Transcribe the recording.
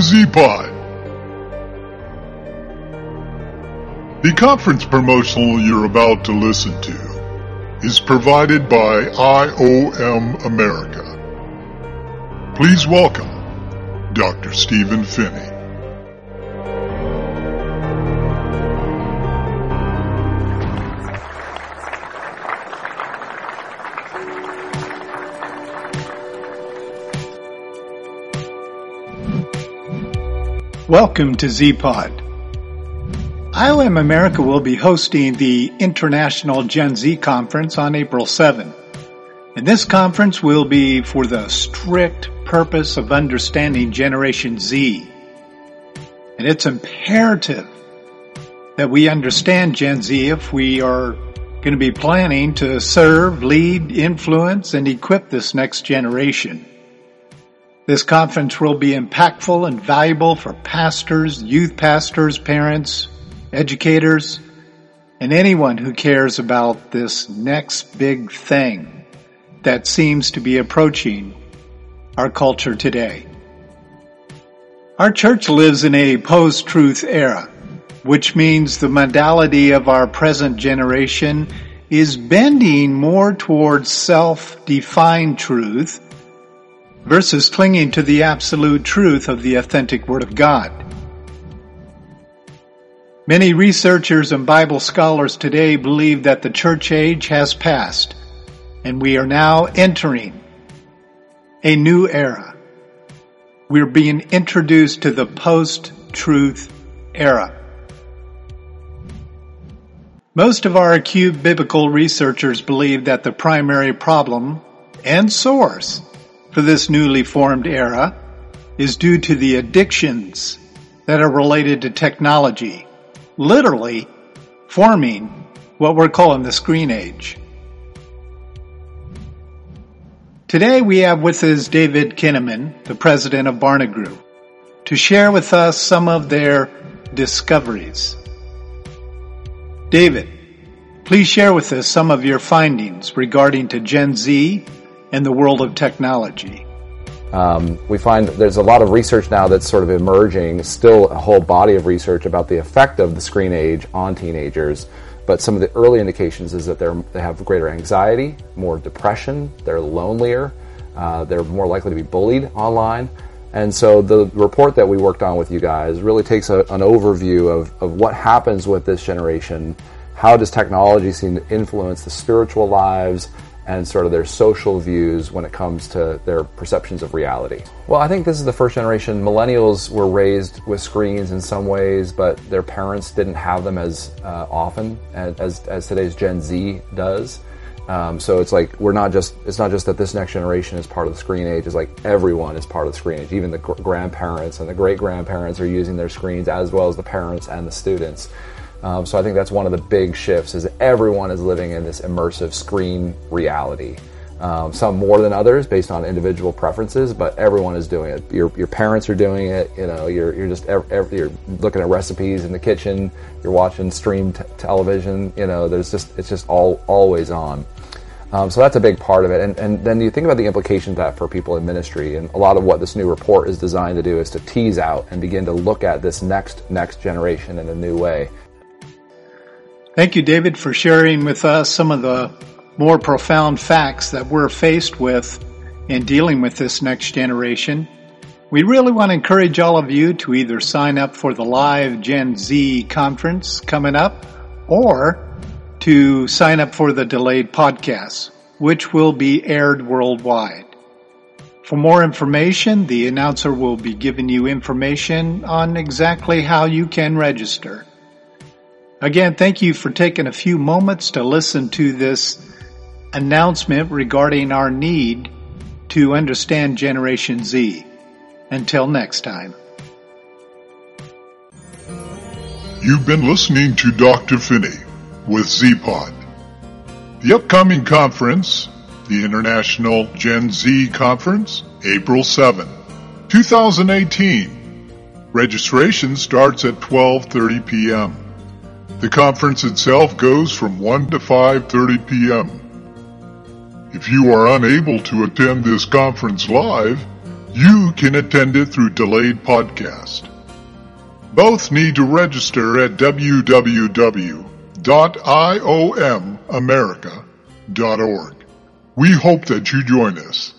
Z-Pod. The conference promotional you're about to listen to is provided by IOM America. Please welcome Dr. Stephen Phinney. Welcome to Z-Pod. IOM America will be hosting the International Gen Z Conference on April 7. And this conference will be for the strict purpose of understanding Generation Z. And it's imperative that we understand Gen Z if we are going to be planning to serve, lead, influence, and equip this next generation. This conference will be impactful and valuable for pastors, youth pastors, parents, educators, and anyone who cares about this next big thing that seems to be approaching our culture today. Our church lives in a post-truth era, which means the modality of our present generation is bending more towards self-defined truth versus clinging to the absolute truth of the authentic Word of God. Many researchers and Bible scholars today believe that the church age has passed and we are now entering a new era. We're being introduced to the post-truth era. Most of our acute biblical researchers believe that the primary problem and source for this newly formed era is due to the addictions that are related to technology, literally forming what we're calling the screen age. Today we have with us David Kinnaman, the president of Barna Group, to share with us some of their discoveries. David, please share with us some of your findings regarding to Gen Z in the world of technology? Um, we find there's a lot of research now that's sort of emerging, still a whole body of research about the effect of the screen age on teenagers. But some of the early indications is that they have greater anxiety, more depression, they're lonelier, uh, they're more likely to be bullied online. And so the report that we worked on with you guys really takes a, an overview of, of what happens with this generation. How does technology seem to influence the spiritual lives? And sort of their social views when it comes to their perceptions of reality. Well, I think this is the first generation. Millennials were raised with screens in some ways, but their parents didn't have them as uh, often as, as today's Gen Z does. Um, so it's like we're not just it's not just that this next generation is part of the screen age. It's like everyone is part of the screen age. Even the gr- grandparents and the great grandparents are using their screens as well as the parents and the students. Um, so I think that's one of the big shifts is everyone is living in this immersive screen reality. Um, some more than others based on individual preferences, but everyone is doing it. Your, your parents are doing it. You know, you're, you're just every, you're looking at recipes in the kitchen. You're watching streamed t- television. You know, there's just it's just all always on. Um, so that's a big part of it. And, and then you think about the implications of that for people in ministry. And a lot of what this new report is designed to do is to tease out and begin to look at this next next generation in a new way. Thank you, David, for sharing with us some of the more profound facts that we're faced with in dealing with this next generation. We really want to encourage all of you to either sign up for the live Gen Z conference coming up or to sign up for the delayed podcast, which will be aired worldwide. For more information, the announcer will be giving you information on exactly how you can register. Again, thank you for taking a few moments to listen to this announcement regarding our need to understand Generation Z. Until next time. You've been listening to Dr. Phinney with Z-Pod. The upcoming conference, the International Gen Z Conference, April 7, 2018. Registration starts at 12:30 p.m. The conference itself goes from 1 to 5.30 p.m. If you are unable to attend this conference live, You can attend it through delayed podcast. Both need to register at www.iomamerica.org. We hope that you join us.